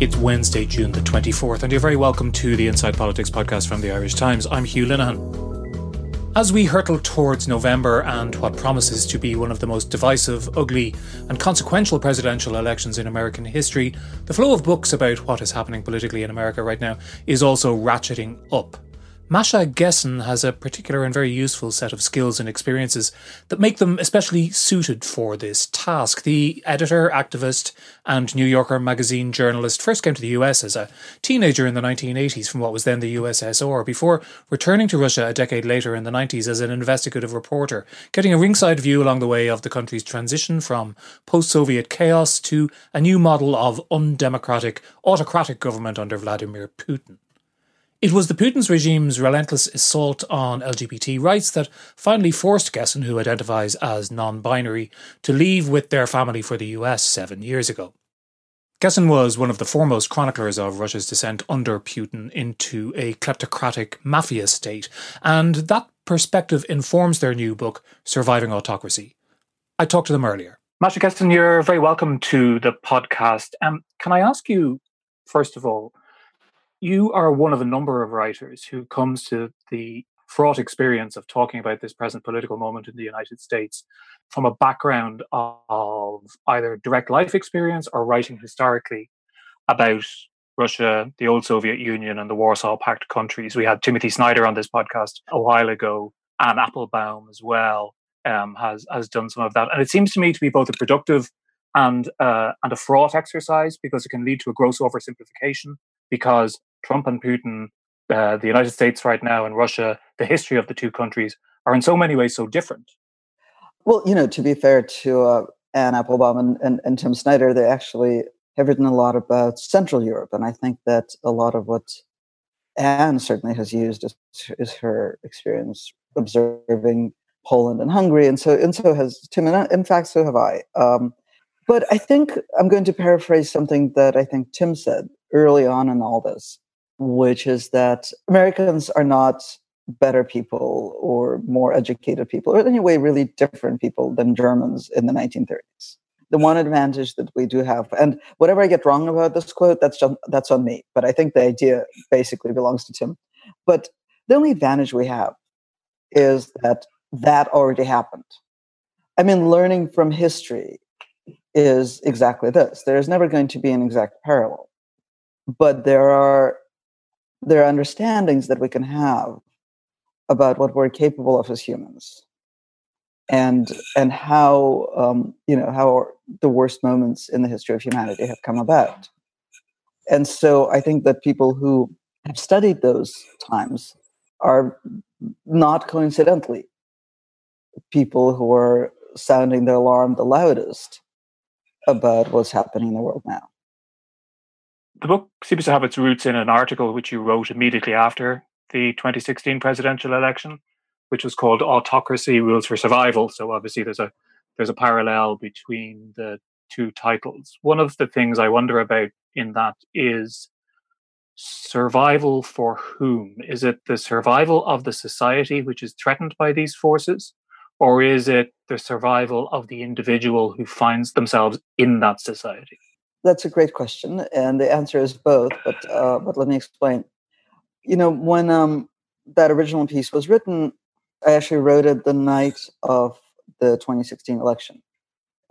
It's Wednesday, June the 24th, and you're very welcome to the Inside Politics podcast from the Irish Times. I'm Hugh Linehan. As we hurtle towards November and what promises to be one of the most divisive, ugly, and consequential presidential elections in American history, the flow of books about what is happening politically in America right now is also ratcheting up. Masha Gessen has a particular and very useful set of skills and experiences that make them especially suited for this task. The editor, activist, and New Yorker magazine journalist first came to the US as a teenager in the 1980s from what was then the USSR, before returning to Russia a decade later in the 90s as an investigative reporter, getting a ringside view along the way of the country's transition from post Soviet chaos to a new model of undemocratic, autocratic government under Vladimir Putin. It was the Putin's regime's relentless assault on LGBT rights that finally forced Gessen, who identifies as non binary, to leave with their family for the US seven years ago. Gessen was one of the foremost chroniclers of Russia's descent under Putin into a kleptocratic mafia state, and that perspective informs their new book, Surviving Autocracy. I talked to them earlier. Masha Gessen, you're very welcome to the podcast. Um, can I ask you, first of all, you are one of a number of writers who comes to the fraught experience of talking about this present political moment in the United States from a background of either direct life experience or writing historically about Russia, the old Soviet Union, and the Warsaw Pact countries. We had Timothy Snyder on this podcast a while ago, and Applebaum as well um, has has done some of that. And it seems to me to be both a productive and uh, and a fraught exercise because it can lead to a gross oversimplification. Because Trump and Putin, uh, the United States right now, and Russia, the history of the two countries are in so many ways so different. Well, you know, to be fair to uh, Anne Applebaum and, and, and Tim Snyder, they actually have written a lot about Central Europe. And I think that a lot of what Anne certainly has used is, is her experience observing Poland and Hungary. And so, and so has Tim. And in fact, so have I. Um, but I think I'm going to paraphrase something that I think Tim said early on in all this, which is that Americans are not better people or more educated people, or in any way really different people than Germans in the 1930s. The one advantage that we do have, and whatever I get wrong about this quote, that's just, that's on me. But I think the idea basically belongs to Tim. But the only advantage we have is that that already happened. I mean, learning from history is exactly this. There is never going to be an exact parallel, but there are there are understandings that we can have about what we're capable of as humans and and how um, you know how the worst moments in the history of humanity have come about. And so i think that people who have studied those times are not coincidentally people who are sounding the alarm the loudest about what's happening in the world now the book seems to have its roots in an article which you wrote immediately after the 2016 presidential election, which was called "Autocracy Rules for Survival." So obviously, there's a there's a parallel between the two titles. One of the things I wonder about in that is survival for whom? Is it the survival of the society which is threatened by these forces? Or is it the survival of the individual who finds themselves in that society? That's a great question, and the answer is both. But uh, but let me explain. You know, when um, that original piece was written, I actually wrote it the night of the 2016 election,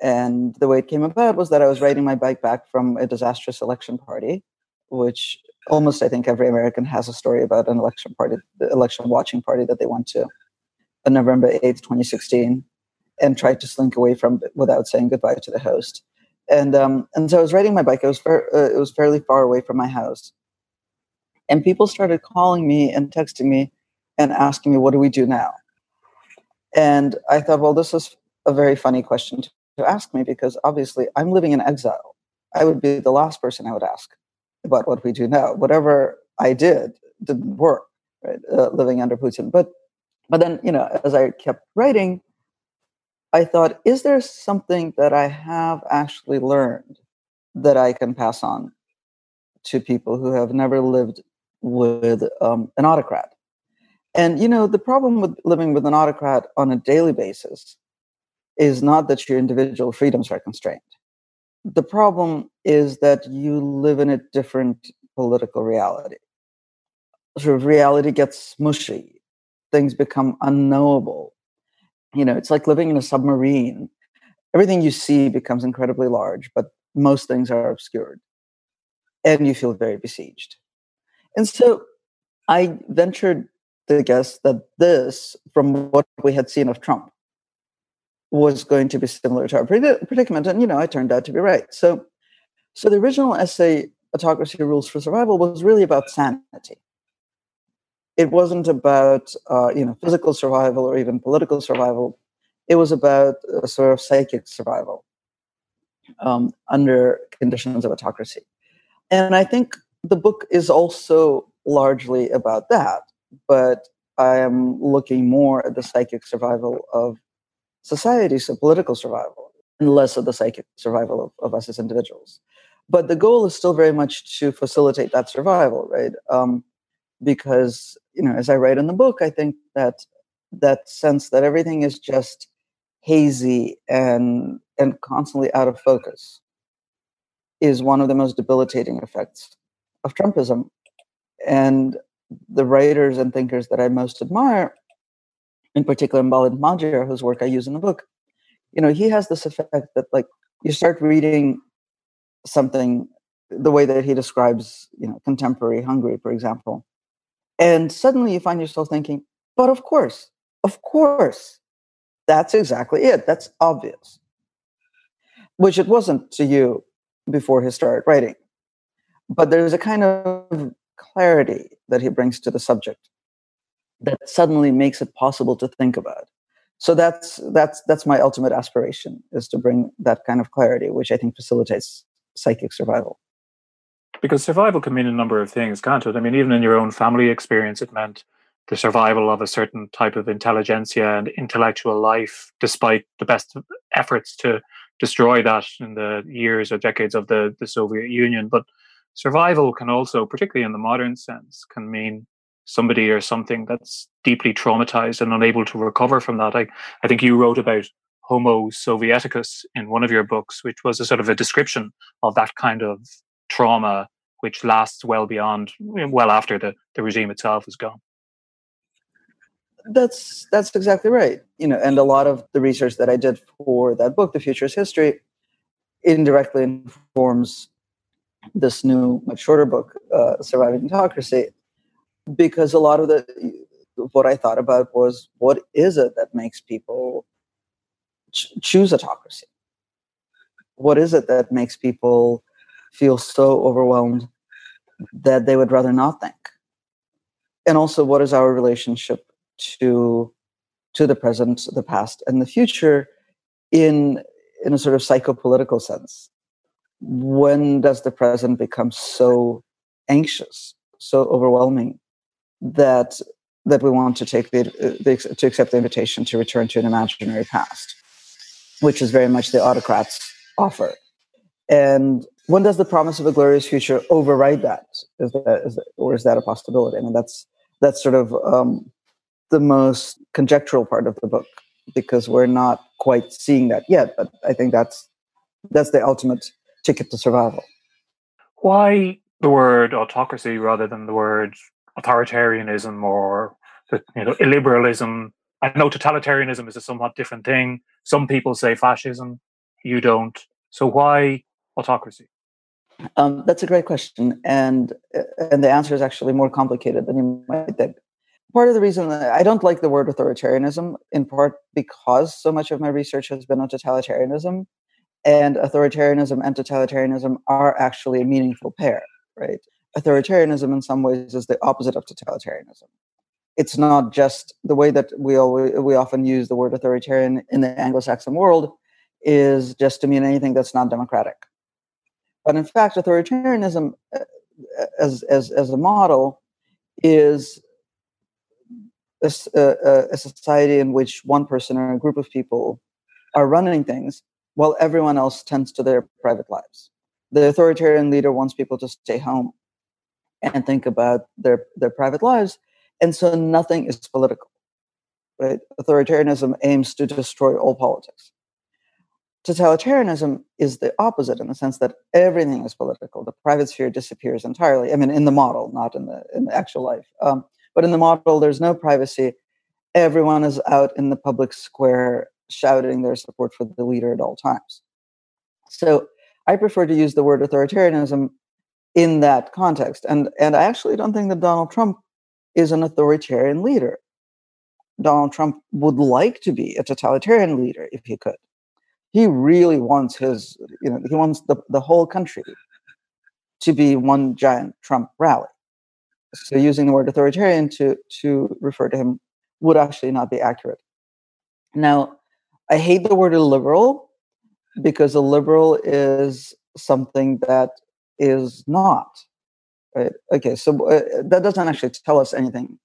and the way it came about was that I was riding my bike back from a disastrous election party, which almost I think every American has a story about an election party, the election watching party that they went to, on November 8th, 2016, and tried to slink away from it without saying goodbye to the host and um, and so I was riding my bike. It was uh, it was fairly far away from my house, and people started calling me and texting me and asking me, "What do we do now?" And I thought, well, this is a very funny question to, to ask me because obviously I'm living in exile. I would be the last person I would ask about what we do now. Whatever I did didn't work, right? Uh, living under Putin, but but then you know, as I kept writing, I thought, is there something that I have actually learned that I can pass on to people who have never lived with um, an autocrat? And you know, the problem with living with an autocrat on a daily basis is not that your individual freedoms are constrained. The problem is that you live in a different political reality. Sort of reality gets mushy, things become unknowable. You know, it's like living in a submarine. Everything you see becomes incredibly large, but most things are obscured. And you feel very besieged. And so I ventured to guess that this, from what we had seen of Trump, was going to be similar to our predicament. And, you know, I turned out to be right. So, so the original essay, Autocracy Rules for Survival, was really about sanity. It wasn't about, uh, you know, physical survival or even political survival. It was about a sort of psychic survival um, under conditions of autocracy. And I think the book is also largely about that but I am looking more at the psychic survival of society, so political survival, and less of the psychic survival of, of us as individuals. But the goal is still very much to facilitate that survival, right? Um, because you know, as I write in the book, I think that that sense that everything is just hazy and and constantly out of focus is one of the most debilitating effects of Trumpism. And the writers and thinkers that I most admire, in particular Balint Magyar, whose work I use in the book, you know, he has this effect that like you start reading something the way that he describes, you know, contemporary Hungary, for example, and suddenly you find yourself thinking, but of course, of course, that's exactly it. That's obvious. Which it wasn't to you before he started writing. But there's a kind of clarity that he brings to the subject that suddenly makes it possible to think about so that's that's that's my ultimate aspiration is to bring that kind of clarity which i think facilitates psychic survival because survival can mean a number of things can't it i mean even in your own family experience it meant the survival of a certain type of intelligentsia and intellectual life despite the best efforts to destroy that in the years or decades of the, the soviet union but survival can also, particularly in the modern sense, can mean somebody or something that's deeply traumatized and unable to recover from that. I, I think you wrote about Homo Sovieticus in one of your books, which was a sort of a description of that kind of trauma which lasts well beyond, well after the, the regime itself is gone. That's that's exactly right. You know, and a lot of the research that I did for that book, The Future's History, indirectly informs this new, much shorter book, uh, Surviving Autocracy, because a lot of the what I thought about was what is it that makes people ch- choose autocracy? What is it that makes people feel so overwhelmed that they would rather not think? And also, what is our relationship to to the present, the past, and the future in in a sort of psychopolitical sense? when does the present become so anxious, so overwhelming that that we want to take the, the, to accept the invitation to return to an imaginary past, which is very much the autocrats offer. And when does the promise of a glorious future override that? Is that, is that or is that a possibility? I mean, that's that's sort of um, the most conjectural part of the book because we're not quite seeing that yet. But I think that's that's the ultimate ticket to survival. Why the word autocracy rather than the word authoritarianism or you know illiberalism? I know totalitarianism is a somewhat different thing. Some people say fascism, you don't. So why autocracy? Um, that's a great question, and and the answer is actually more complicated than you might think. Part of the reason I don't like the word authoritarianism, in part because so much of my research has been on totalitarianism, and authoritarianism and totalitarianism are actually a meaningful pair, right? Authoritarianism, in some ways, is the opposite of totalitarianism. It's not just the way that we always, we often use the word authoritarian in the Anglo-Saxon world is just to mean anything that's not democratic. But in fact, authoritarianism uh, uh, as as as a model is a, a, uh, uh, a, society in which one person or a group of people are running things while everyone else tends to their private lives. The authoritarian leader wants people to stay home and think about their, their private lives. And so nothing is political. Right? Authoritarianism aims to destroy all politics. Totalitarianism is the opposite in the sense that everything is political. The private sphere disappears entirely. I mean, in the model, not in the in the actual life. Um, but in the model, there's no privacy. Everyone is out in the public square shouting their support for the leader at all times. So I prefer to use the word authoritarianism in that context. And, and I actually don't think that Donald Trump is an authoritarian leader. Donald Trump would like to be a totalitarian leader if he could. He really wants his, you know, he wants the, the whole country to be one giant Trump rally. So using the word authoritarian to to refer to him would actually not be accurate. Now, I hate the word liberal because a liberal is something that is not. Right? Okay, so uh, that doesn't actually tell us anything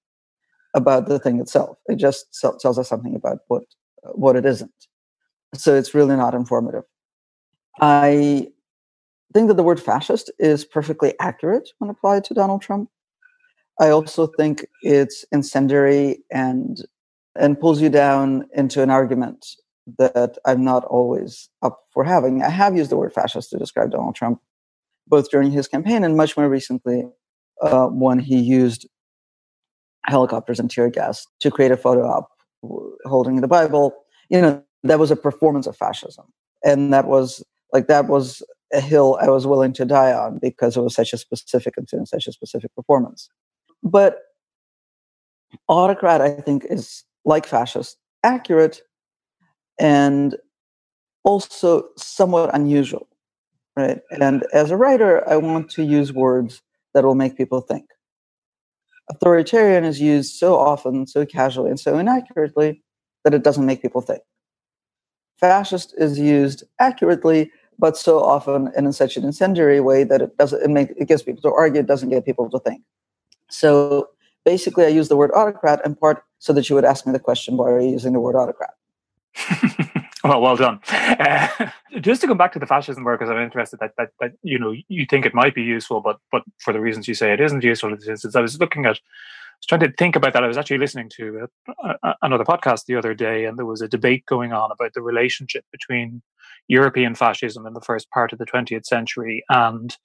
about the thing itself. It just tells us something about what what it isn't. So it's really not informative. I think that the word fascist is perfectly accurate when applied to Donald Trump. I also think it's incendiary and and pulls you down into an argument that I'm not always up for having. I have used the word fascist to describe Donald Trump, both during his campaign and much more recently uh, when he used helicopters and tear gas to create a photo op holding the Bible. You know, that was a performance of fascism. And that was like, that was a hill I was willing to die on because it was such a specific and such a specific performance. But autocrat, I think, is like fascist, accurate and also somewhat unusual, right? And as a writer, I want to use words that will make people think. Authoritarian is used so often, so casually, and so inaccurately that it doesn't make people think. Fascist is used accurately, but so often in such an incendiary way that it doesn't it, make, it gets people to argue, it doesn't get people to think. So basically, I use the word autocrat in part so that you would ask me the question, why are you using the word autocrat? well, well done. Uh, just to come back to the fascism word, because I'm interested that, that that you know you think it might be useful, but but for the reasons you say it isn't useful this instance. I was looking at was trying to think about that. I was actually listening to a, a, another podcast the other day, and there was a debate going on about the relationship between European fascism in the first part of the 20th century and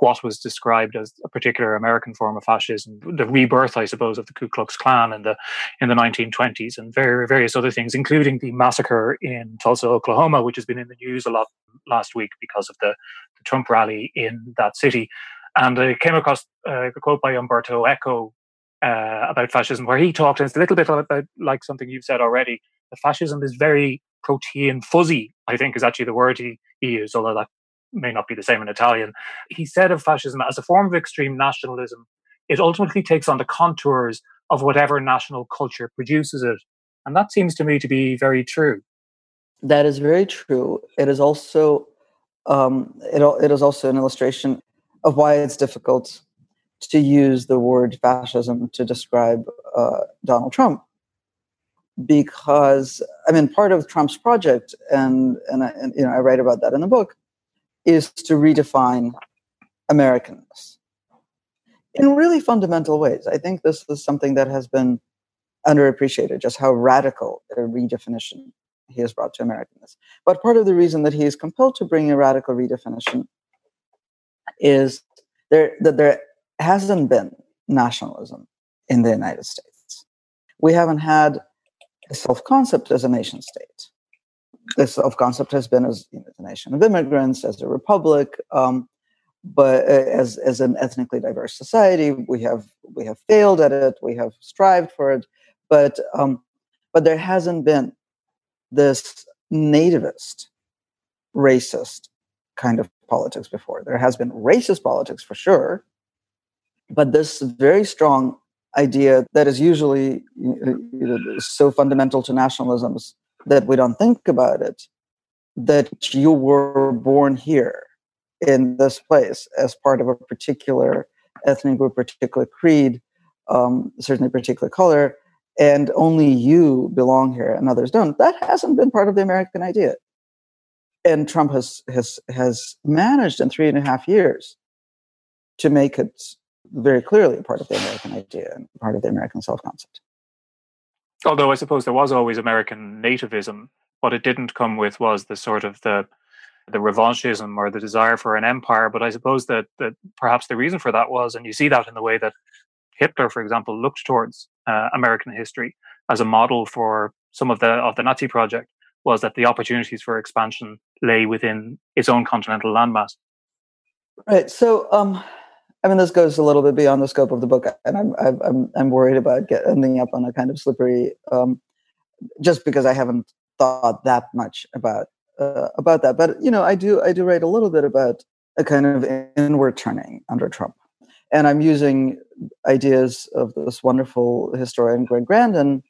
what was described as a particular American form of fascism, the rebirth, I suppose, of the Ku Klux Klan in the in the 1920s, and very, various other things, including the massacre in Tulsa, Oklahoma, which has been in the news a lot last week because of the, the Trump rally in that city. And I came across uh, a quote by Umberto Eco uh, about fascism, where he talked, and it's a little bit about, like something you've said already, that fascism is very protean fuzzy, I think is actually the word he, he used, although that may not be the same in Italian. He said of fascism as a form of extreme nationalism, it ultimately takes on the contours of whatever national culture produces it. And that seems to me to be very true. That is very true. It is also um, it, it is also an illustration of why it's difficult to use the word fascism to describe uh, Donald Trump. Because I mean, part of Trump's project, and and, I, and you know, I write about that in the book, is to redefine Americanness in really fundamental ways. I think this is something that has been underappreciated, just how radical a redefinition he has brought to Americanness. But part of the reason that he is compelled to bring a radical redefinition is there that there hasn't been nationalism in the United States. We haven't had a self concept as a nation state. The self concept has been as you know, a nation of immigrants, as a republic, um, but uh, as as an ethnically diverse society, we have we have failed at it. We have strived for it, but um, but there hasn't been this nativist, racist kind of politics before. There has been racist politics for sure, but this very strong idea that is usually you know, so fundamental to nationalisms that we don't think about it that you were born here in this place as part of a particular ethnic group, particular creed, um, certainly particular color, and only you belong here and others don't. That hasn't been part of the American idea. And Trump has has has managed in three and a half years to make it very clearly a part of the American idea and part of the American self concept. Although I suppose there was always American nativism, what it didn't come with was the sort of the the revanchism or the desire for an empire. But I suppose that that perhaps the reason for that was, and you see that in the way that Hitler, for example, looked towards uh, American history as a model for some of the of the Nazi project, was that the opportunities for expansion lay within its own continental landmass. Right. So, um, I mean, this goes a little bit beyond the scope of the book, and I'm I'm I'm worried about get, ending up on a kind of slippery, um, just because I haven't thought that much about uh, about that. But you know, I do I do write a little bit about a kind of inward turning under Trump, and I'm using ideas of this wonderful historian Greg Grandin,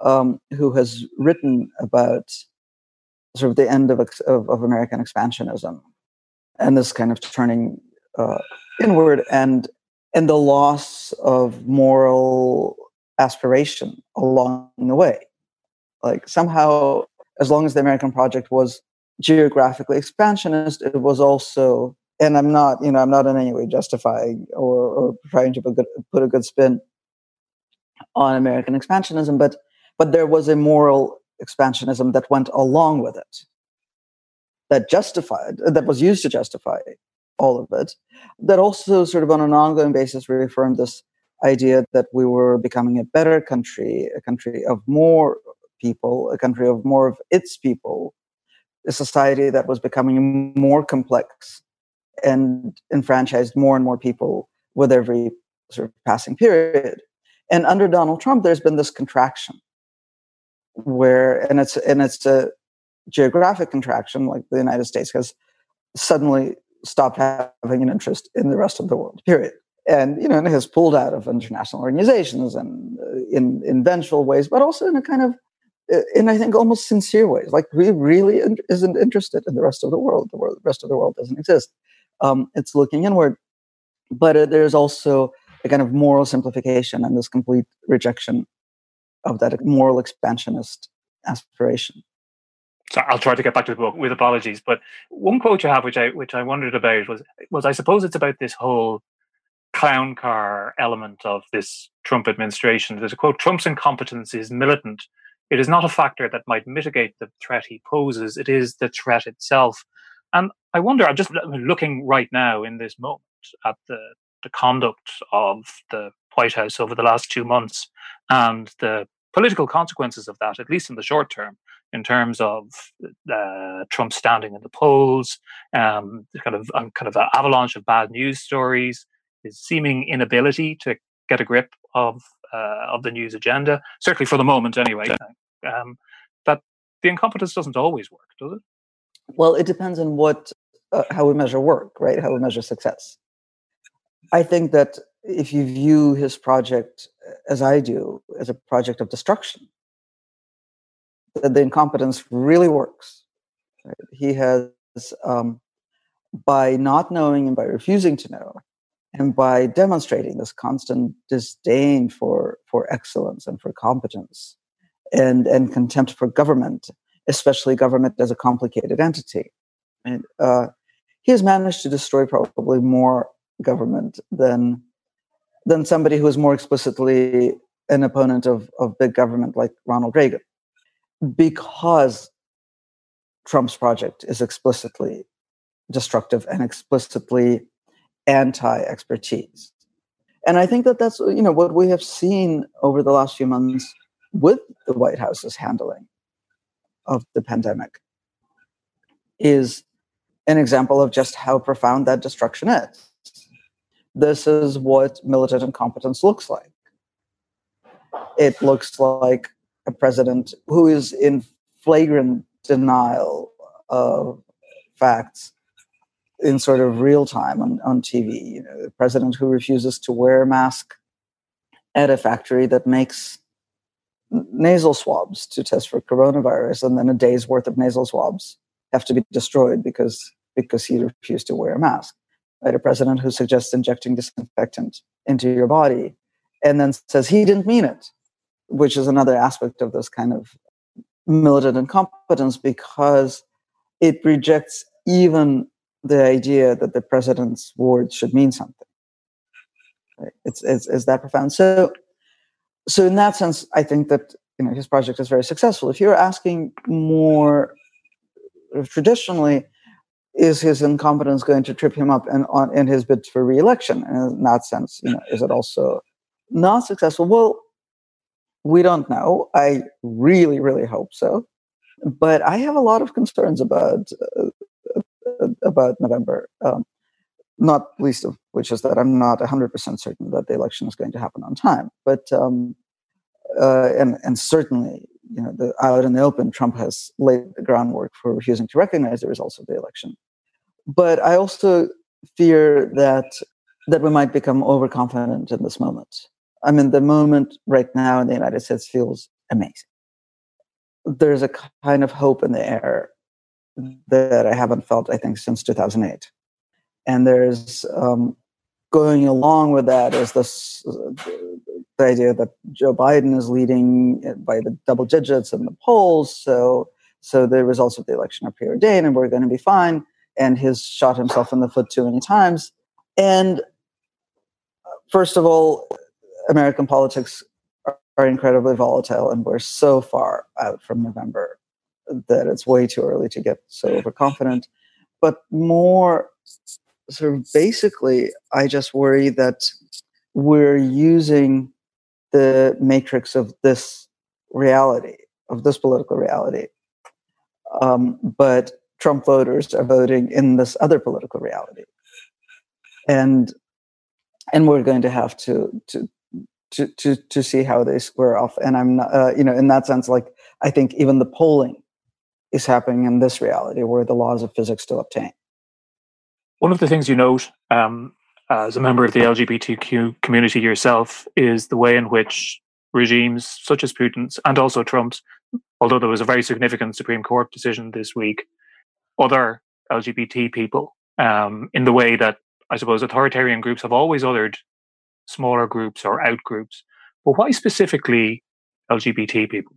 um, who has written about sort of the end of, of, of American expansionism and this kind of turning uh, inward and and the loss of moral aspiration along the way. Like somehow as long as the American project was geographically expansionist, it was also, and I'm not, you know, I'm not in any way justifying or, or trying to put, a, good, put a good spin on American expansionism, but but there was a moral expansionism that went along with it, that justified, that was used to justify all of it, that also sort of on an ongoing basis reaffirmed this idea that we were becoming a better country, a country of more people, a country of more of its people, a society that was becoming more complex and enfranchised more and more people with every sort of passing period. And under Donald Trump, there's been this contraction where, and it's and it's a geographic contraction, like the United States has suddenly stopped having an interest in the rest of the world. Period. And you know, and has pulled out of international organizations and uh, in in vengeful ways, but also in a kind of in I think almost sincere ways. Like we really isn't interested in the rest of the world. The, world, the rest of the world doesn't exist. Um, it's looking inward, but uh, there's also a kind of moral simplification and this complete rejection of that moral expansionist aspiration. So I'll try to get back to the book with apologies, but one quote you have, which I which I wondered about, was was I suppose it's about this whole clown car element of this Trump administration. There's a quote: "Trump's incompetence is militant." It is not a factor that might mitigate the threat he poses. It is the threat itself. And I wonder, I'm just looking right now in this moment at the, the conduct of the White House over the last two months and the political consequences of that, at least in the short term, in terms of uh, Trump standing in the polls, um, kind of um, kind of an avalanche of bad news stories, his seeming inability to get a grip of uh, of the news agenda, certainly for the moment anyway. Um, that the incompetence doesn't always work, does it? Well, it depends on what uh, how we measure work, right? How we measure success. I think that if you view his project as I do, as a project of destruction, that the incompetence really works. Right? He has, um, by not knowing and by refusing to know, and by demonstrating this constant disdain for for excellence and for competence and and contempt for government especially government as a complicated entity and uh, he has managed to destroy probably more government than than somebody who is more explicitly an opponent of, of big government like Ronald Reagan because Trump's project is explicitly destructive and explicitly anti expertise. And I think that that's you know what we have seen over the last few months with the White House's handling of the pandemic is an example of just how profound that destruction is. This is what militant incompetence looks like. It looks like a president who is in flagrant denial of facts in sort of real time on, on TV. You know, the president who refuses to wear a mask at a factory that makes nasal swabs to test for coronavirus, and then a day's worth of nasal swabs have to be destroyed because because he refused to wear a mask. Right? A president who suggests injecting disinfectant into your body and then says he didn't mean it, which is another aspect of this kind of militant incompetence because it rejects even the idea that the president's words should mean something. It's, it's, it's that profound. So, so in that sense, I think that you know his project is very successful. If you're asking more traditionally, is his incompetence going to trip him up and on in his bid for re-election? And in that sense, you know, is it also not successful? Well, we don't know. I really, really hope so, but I have a lot of concerns about uh, about November. Um, not least of which is that I'm not 100% certain that the election is going to happen on time. But um, uh, and and certainly, you know, the, out in the open, Trump has laid the groundwork for refusing to recognize the results of the election. But I also fear that that we might become overconfident in this moment. I mean, the moment right now in the United States feels amazing. There's a kind of hope in the air that I haven't felt, I think, since 2008. And there's um, going along with that is this the idea that Joe Biden is leading by the double digits in the polls. So, so the results of the election are preordained, and we're going to be fine. And he's shot himself in the foot too many times. And first of all, American politics are, are incredibly volatile, and we're so far out from November that it's way too early to get so overconfident. But more sort of basically, I just worry that we're using the matrix of this reality, of this political reality. Um, but Trump voters are voting in this other political reality. And and we're going to have to to to to, to see how they square off. And I'm not, uh, you know, in that sense, like I think even the polling is happening in this reality where the laws of physics still obtain. One of the things you note um, as a member of the LGBTQ community yourself is the way in which regimes such as Putin's and also Trump's, although there was a very significant Supreme Court decision this week, other LGBT people um, in the way that I suppose authoritarian groups have always othered smaller groups or out groups. But why specifically LGBT people?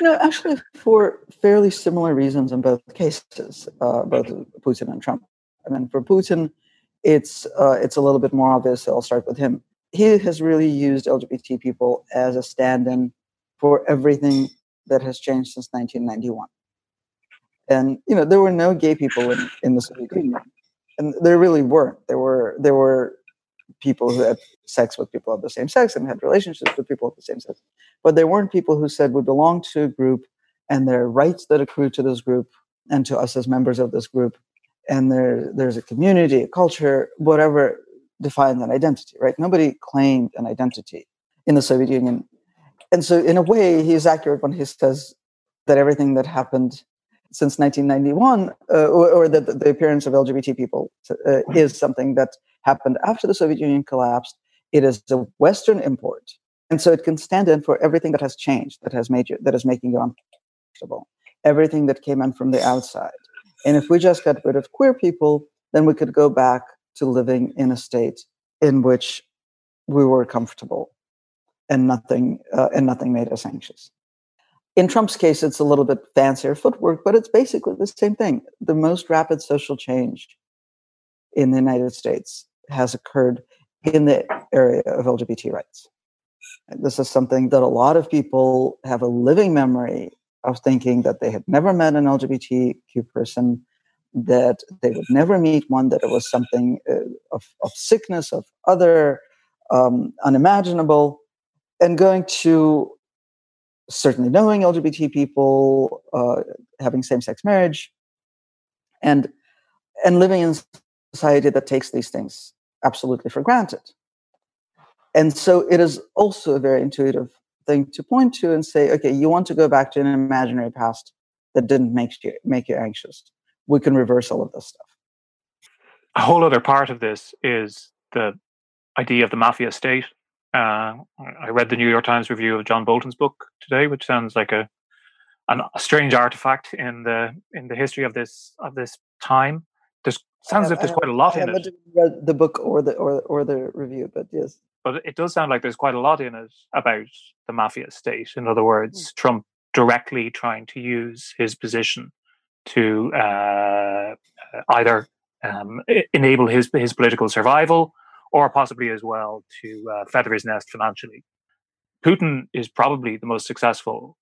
No, actually, for fairly similar reasons in both cases, uh, both Putin and Trump. I mean, for Putin, it's uh, it's a little bit more obvious. So I'll start with him. He has really used LGBT people as a stand-in for everything that has changed since 1991. And you know, there were no gay people in, in the Soviet Union, and there really weren't. There were there were people who had sex with people of the same sex and had relationships with people of the same sex. But there weren't people who said we belong to a group and there are rights that accrue to this group and to us as members of this group. And there, there's a community, a culture, whatever defines an identity, right? Nobody claimed an identity in the Soviet Union. And so, in a way, he is accurate when he says that everything that happened since 1991, uh, or, or that the appearance of LGBT people uh, is something that happened after the Soviet Union collapsed. It is a Western import. And so it can stand in for everything that has changed, that has made you, that is making you uncomfortable, everything that came in from the outside. And if we just got rid of queer people, then we could go back to living in a state in which we were comfortable and nothing, uh, and nothing made us anxious. In Trump's case, it's a little bit fancier footwork, but it's basically the same thing. The most rapid social change in the United States has occurred in the area of LGBT rights. This is something that a lot of people have a living memory of thinking that they had never met an LGBTQ person, that they would never meet one, that it was something uh, of, of sickness, of other, um, unimaginable, and going to certainly knowing LGBT people, uh, having same-sex marriage, and and living in society that takes these things absolutely for granted. And so it is also a very intuitive thing to point to and say, okay, you want to go back to an imaginary past that didn't make you make you anxious. We can reverse all of this stuff. A whole other part of this is the idea of the mafia state. Uh, I read the New York Times review of John Bolton's book today, which sounds like a an, a strange artifact in the in the history of this of this time. There's sounds as if there's quite a lot I in it. read the book or the or or the review, but yes. But it does sound like there's quite a lot in it about the mafia state. In other words, Mm. Trump directly trying to use his position to uh, either um, enable his his political survival, or possibly as well to uh, feather his nest financially. Putin is probably the most successful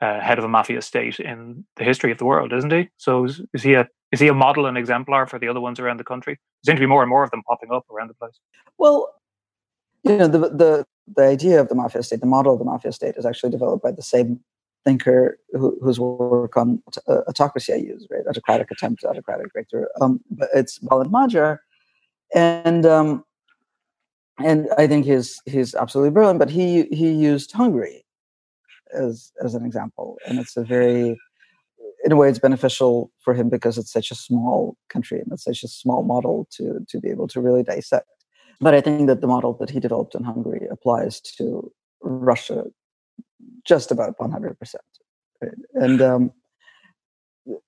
uh, head of a mafia state in the history of the world, isn't he? So is, is he a is he a model and exemplar for the other ones around the country? There seem to be more and more of them popping up around the place. Well, you know, the the the idea of the mafia state, the model of the mafia state, is actually developed by the same thinker who, whose work on uh, autocracy I use, right? Autocratic attempt, autocratic breakthrough. Um, but it's Balint Magyar, and um, and I think he's he's absolutely brilliant. But he he used Hungary as as an example, and it's a very in a way it's beneficial for him because it's such a small country and it's such a small model to to be able to really dissect. But I think that the model that he developed in Hungary applies to Russia just about 100%. Right? And um,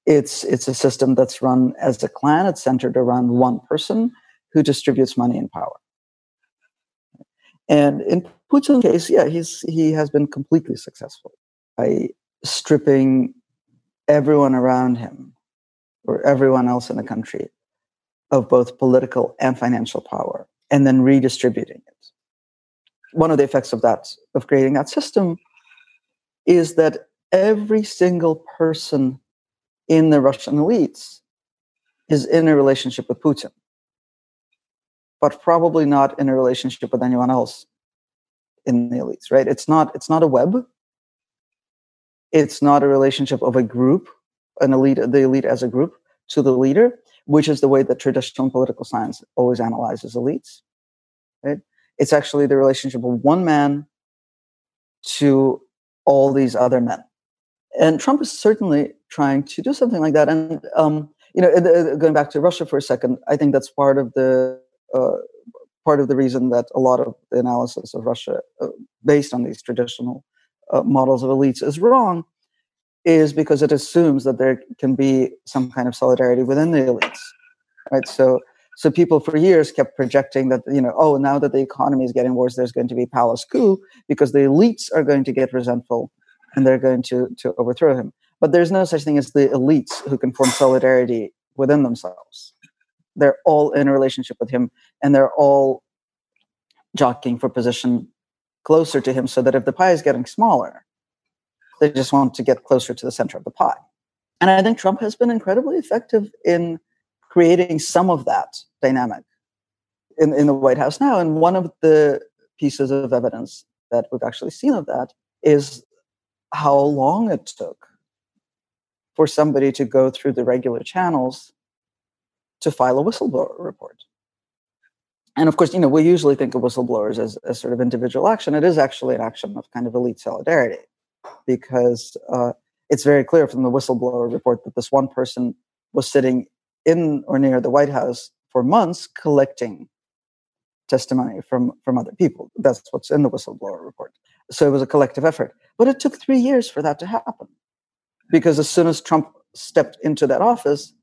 it's it's a system that's run as a clan. It's centered around one person who distributes money and power. And in Putin's case, yeah, he's he has been completely successful by stripping everyone around him or everyone else in the country of both political and financial power and then redistributing it. One of the effects of that, of creating that system, is that every single person in the Russian elites is in a relationship with Putin, but probably not in a relationship with anyone else in the elites, right? It's not, it's not a web. It's not a relationship of a group, an elite, the elite as a group to the leader, which is the way that traditional political science always analyzes elites. Right? It's actually the relationship of one man to all these other men. And Trump is certainly trying to do something like that. And um, you know, going back to Russia for a second, I think that's part of the uh, part of the reason that a lot of the analysis of Russia, uh, based on these traditional uh, models of elites, is wrong, is because it assumes that there can be some kind of solidarity within the elites, right? So, so people for years kept projecting that you know, oh, now that the economy is getting worse, there's going to be palace coup because the elites are going to get resentful and they're going to to overthrow him. But there's no such thing as the elites who can form solidarity within themselves. They're all in a relationship with him, and they're all jockeying for position closer to him, so that if the pie is getting smaller, they just want to get closer to the center of the pie. And I think Trump has been incredibly effective in creating some of that dynamic in, in the White House now. And one of the pieces of evidence that we've actually seen of that is how long it took for somebody to go through the regular channels to file a whistleblower report. And of course, you know, we usually think of whistleblowers as, as sort of individual action. It is actually an action of kind of elite solidarity because uh, it's very clear from the whistleblower report that this one person was sitting in or near the White House for months collecting testimony from, from other people. That's what's in the whistleblower report. So it was a collective effort. But it took three years for that to happen because as soon as Trump stepped into that office,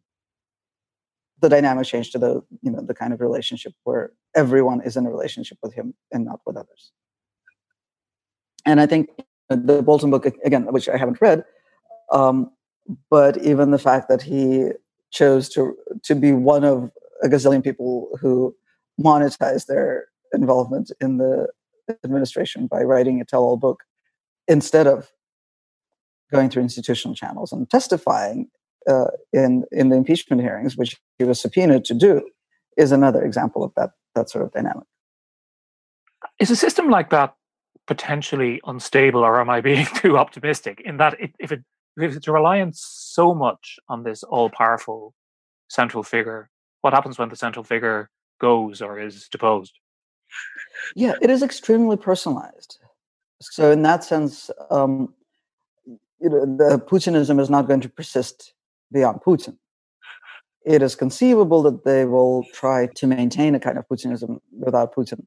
the dynamic changed to the you know the kind of relationship where everyone is in a relationship with him and not with others. And I think the Bolton book again, which I haven't read, um, but even the fact that he chose to to be one of a gazillion people who monetize their involvement in the administration by writing a tell-all book instead of going through institutional channels and testifying uh, in in the impeachment hearings, which he was subpoenaed to do, is another example of that that sort of dynamic. Is a system like that potentially unstable, or am I being too optimistic? In that, it, if it if it's reliant so much on this all-powerful central figure, what happens when the central figure goes or is deposed? Yeah, it is extremely personalized. So in that sense, um, you know, the Putinism is not going to persist beyond Putin. It is conceivable that they will try to maintain a kind of Putinism without Putin.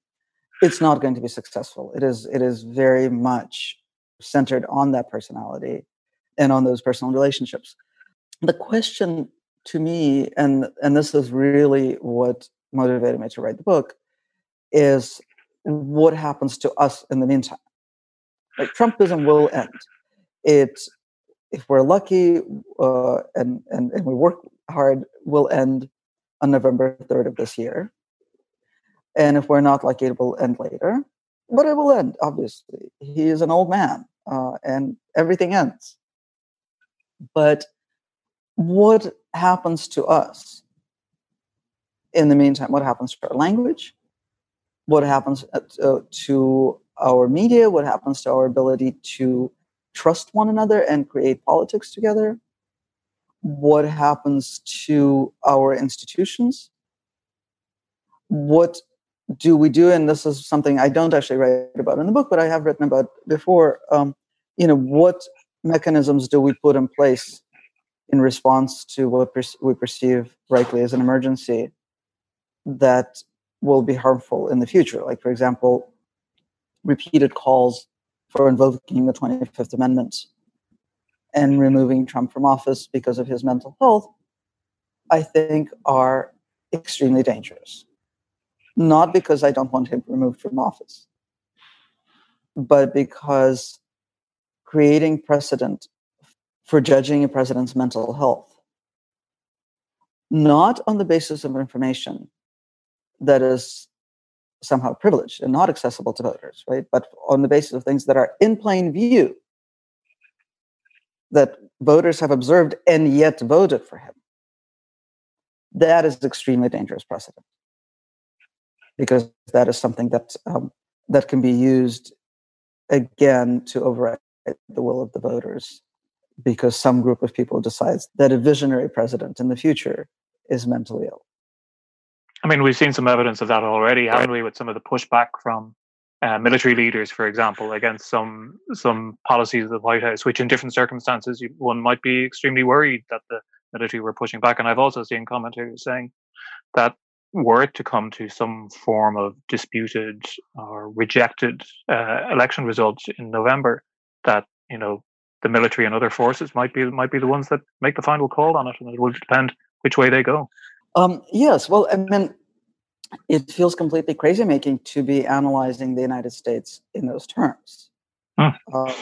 It's not going to be successful. It is it is very much centered on that personality and on those personal relationships. The question to me, and and this is really what motivated me to write the book, is what happens to us in the meantime. Like Trumpism will end. It, if we're lucky uh, and, and and we work hard, will end on November third of this year. And if we're not lucky, it will end later. But it will end. Obviously, he is an old man, uh, and everything ends. But what happens to us in the meantime? What happens to our language? What happens uh, to our media? What happens to our ability to trust one another and create politics together? What happens to our institutions? What do we do? And this is something I don't actually write about in the book, but I have written about before. Um, you know, what mechanisms do we put in place in response to what we perceive rightly as an emergency that will be harmful in the future. Like, for example, repeated calls for invoking the 25th Amendment and removing Trump from office because of his mental health, I think are extremely dangerous. Not because I don't want him removed from office, but because creating precedent for judging a president's mental health, not on the basis of information that is somehow privileged and not accessible to voters, right? But on the basis of things that are in plain view that voters have observed and yet voted for him. That is extremely dangerous precedent because that is something that um, that can be used again to override the will of the voters because some group of people decides that a visionary president in the future is mentally ill. I mean, we've seen some evidence of that already, haven't we, with some of the pushback from uh, military leaders, for example, against some some policies of the White House, which in different circumstances one might be extremely worried that the military were pushing back. And I've also seen commentators saying that were it to come to some form of disputed or rejected uh, election results in November, that you know the military and other forces might be might be the ones that make the final call on it, and it will depend which way they go. Um, yes, well, I mean, it feels completely crazy making to be analyzing the United States in those terms. Hmm. Uh,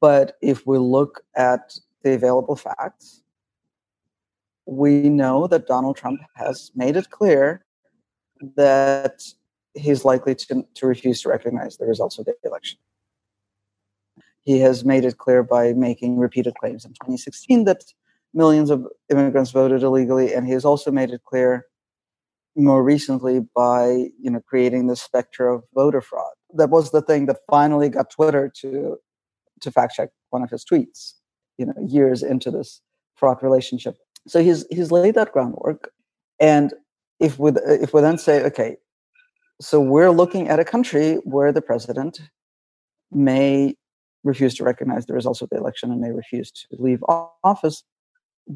but if we look at the available facts, we know that Donald Trump has made it clear that he's likely to, to refuse to recognize the results of the election. He has made it clear by making repeated claims in 2016 that millions of immigrants voted illegally, and he has also made it clear more recently by you know creating the specter of voter fraud. That was the thing that finally got Twitter to to fact check one of his tweets. You know, years into this fraud relationship. So he's he's laid that groundwork, and if we if we then say, okay, so we're looking at a country where the president may refuse to recognize the results of the election and may refuse to leave office.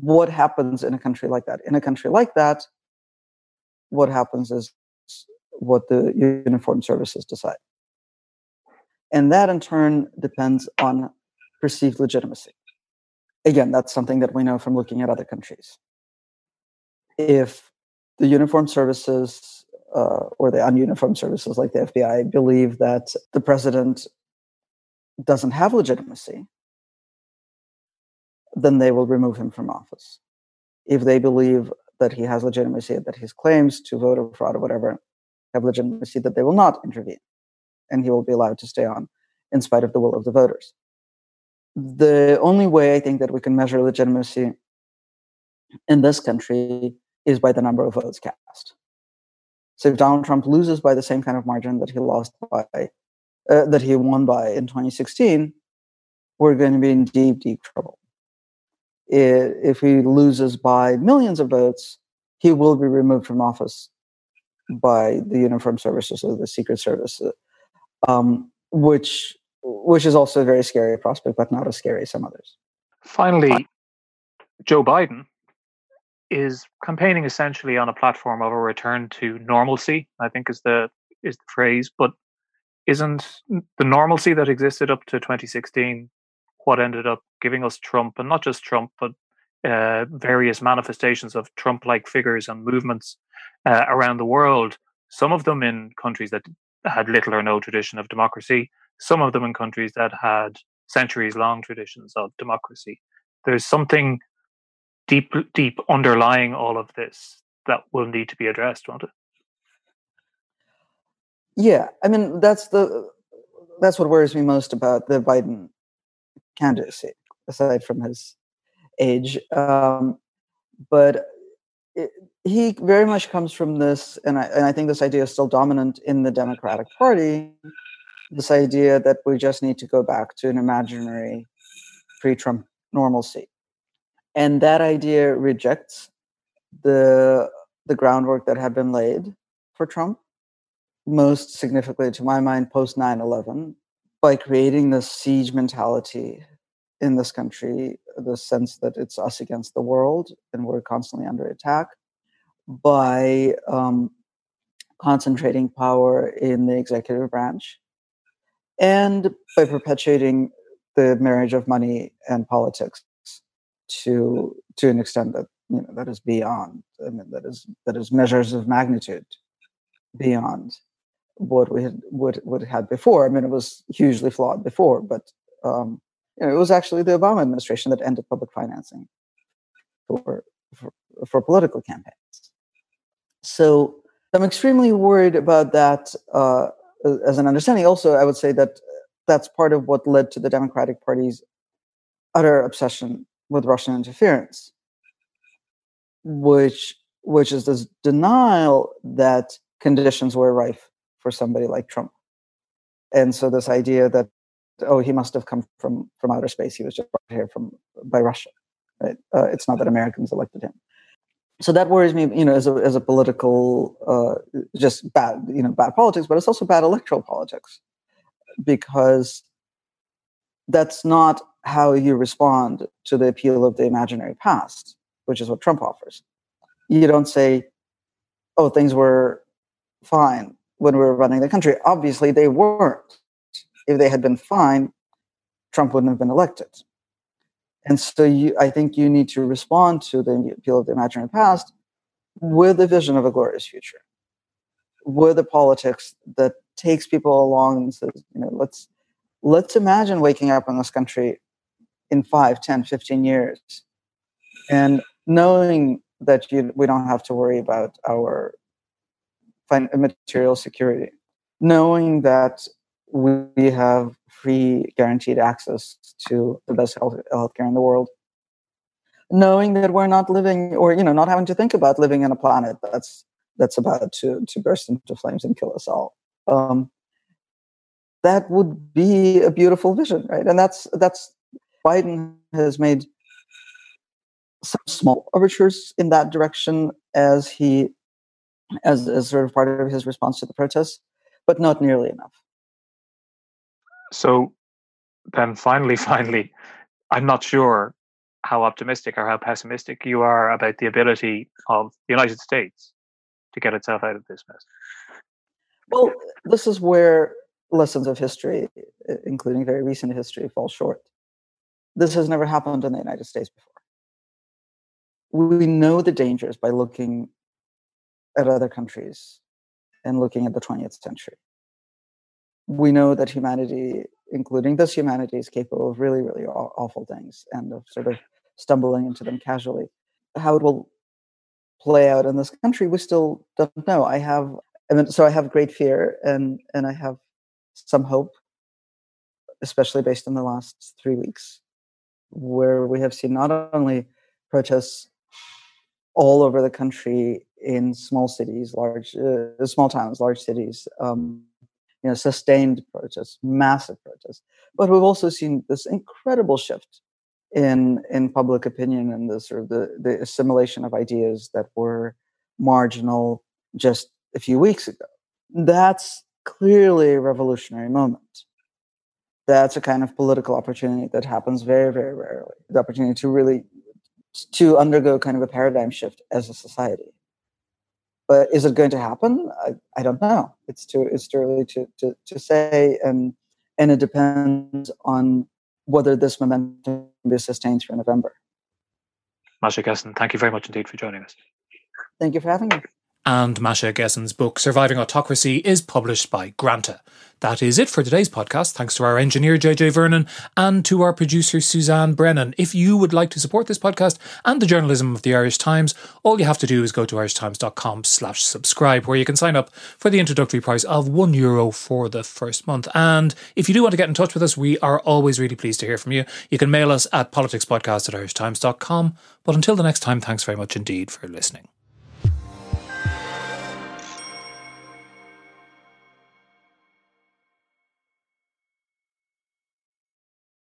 What happens in a country like that? In a country like that, what happens is what the uniformed services decide. And that in turn depends on perceived legitimacy. Again, that's something that we know from looking at other countries. If the uniformed services uh, or the ununiformed services like the FBI believe that the president doesn't have legitimacy, then they will remove him from office. If they believe that he has legitimacy, that his claims to voter fraud or whatever have legitimacy, that they will not intervene and he will be allowed to stay on in spite of the will of the voters. The only way I think that we can measure legitimacy in this country is by the number of votes cast. So if Donald Trump loses by the same kind of margin that he lost by, uh, that he won by in 2016, we're going to be in deep, deep trouble if he loses by millions of votes, he will be removed from office by the uniformed services or the secret service, um, which which is also a very scary prospect, but not as scary as some others. Finally, Joe Biden is campaigning essentially on a platform of a return to normalcy. I think is the is the phrase, but isn't the normalcy that existed up to 2016 what ended up giving us Trump, and not just Trump, but uh, various manifestations of Trump like figures and movements uh, around the world, some of them in countries that had little or no tradition of democracy, some of them in countries that had centuries long traditions of democracy. There's something deep, deep underlying all of this that will need to be addressed, won't it? Yeah, I mean that's the that's what worries me most about the Biden candidacy, aside from his age. Um, but it, he very much comes from this, and I, and I think this idea is still dominant in the Democratic Party. This idea that we just need to go back to an imaginary pre-Trump normalcy, and that idea rejects the the groundwork that had been laid for Trump, most significantly to my mind post 9-11 by creating this siege mentality in this country the sense that it's us against the world and we're constantly under attack by um, concentrating power in the executive branch and by perpetuating the marriage of money and politics to to an extent that you know that is beyond I mean that is that is measures of magnitude beyond what we had what what had before. I mean it was hugely flawed before, but um, you know, it was actually the Obama administration that ended public financing for, for, for political campaigns. So I'm extremely worried about that uh, as an understanding. Also, I would say that that's part of what led to the Democratic Party's utter obsession with Russian interference, which which is this denial that conditions were rife for somebody like Trump. And so this idea that oh, he must have come from from outer space. He was just brought here from by Russia. Right? Uh, it's not that Americans elected him. So that worries me, you know, as a as a political, uh, just bad, you know, bad politics, but it's also bad electoral politics because that's not how you respond to the appeal of the imaginary past, which is what Trump offers. You don't say, "Oh, things were fine when we were running the country." Obviously, they weren't if they had been fine, Trump wouldn't have been elected. And so you, I think you need to respond to the appeal of the imaginary past with a vision of a glorious future, with a politics that takes people along and says, you know, let's let's imagine waking up in this country in 5, 10, 15 years and knowing that you, we don't have to worry about our material security, knowing that we have free guaranteed access to the best health healthcare in the world. Knowing that we're not living or you know not having to think about living on a planet that's that's about to to burst into flames and kill us all. Um, that would be a beautiful vision right? And that's that's biden has made some small overtures in that direction as he as, as sort of part of his response to the protests but not nearly enough so then finally, finally, I'm not sure how optimistic or how pessimistic you are about the ability of the United States to get itself out of this mess. Well, this is where lessons of history, including very recent history, fall short. This has never happened in the United States before. We know the dangers by looking at other countries and looking at the 20th century we know that humanity, including this humanity, is capable of really, really awful things and of sort of stumbling into them casually. How it will play out in this country, we still don't know. I have, I mean, so I have great fear and and I have some hope, especially based on the last three weeks, where we have seen not only protests all over the country in small cities, large, uh, small towns, large cities. Um, you know, sustained protests, massive protests. But we've also seen this incredible shift in in public opinion and the sort of the, the assimilation of ideas that were marginal just a few weeks ago. That's clearly a revolutionary moment. That's a kind of political opportunity that happens very, very rarely. The opportunity to really to undergo kind of a paradigm shift as a society. But is it going to happen? I, I don't know. It's too it's too early to, to, to say, and and it depends on whether this momentum can be sustained through November. Masha Gessen, thank you very much indeed for joining us. Thank you for having me. And Masha Gessen's book, Surviving Autocracy, is published by Granta. That is it for today's podcast. Thanks to our engineer, JJ Vernon, and to our producer, Suzanne Brennan. If you would like to support this podcast and the journalism of the Irish Times, all you have to do is go to irishtimes.com slash subscribe, where you can sign up for the introductory price of one euro for the first month. And if you do want to get in touch with us, we are always really pleased to hear from you. You can mail us at politicspodcast at irishtimes.com. But until the next time, thanks very much indeed for listening.